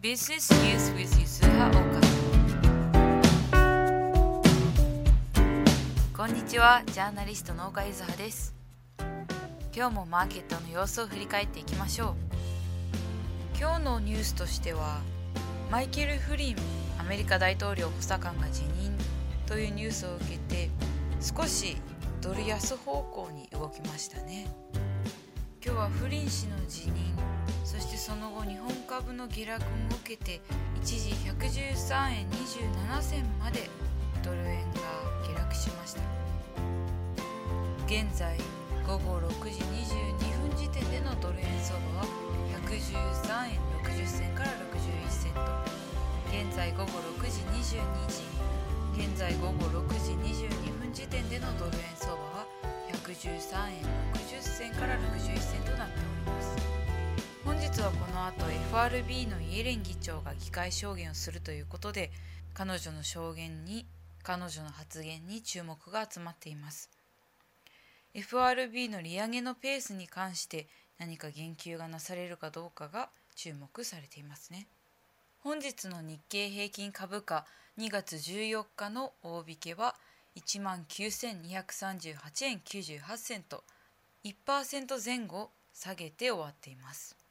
Business News with ゆずは岡こんにちはジャーナリストの岡ゆずはです今日もマーケットの様子を振り返っていきましょう今日のニュースとしてはマイケル・フリンアメリカ大統領補佐官が辞任というニュースを受けて少しドル安方向に動きましたね今日はフリン氏の辞任そしてその後日本株の下落も受けて一時113円27銭までドル円が下落しました。現在午後6時22分時点でのドル円相場は113円60銭から61銭と。現在午後6時22時。現在午後6時22分時点でのドル円相場は113円60銭から61銭となっております。FRB のイエレン議長が議会証言をするということで彼女の証言に彼女の発言に注目が集まっています。FRB の利上げのペースに関して何か言及がなされるかどうかが注目されていますね。本日の日経平均株価2月14日の大引けは1万9238円98セント1%前後下げて終わっています。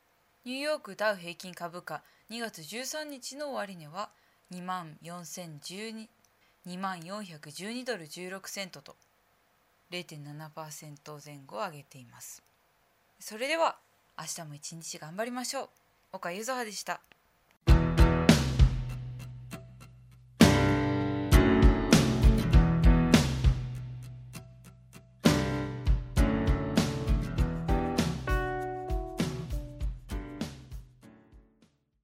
ニューヨークダウ平均株価2月13日の終値は2万4012 2万412ドル16セントと0.7%前後上げています。それでは明日も一日頑張りましょう。岡ゆずはでした。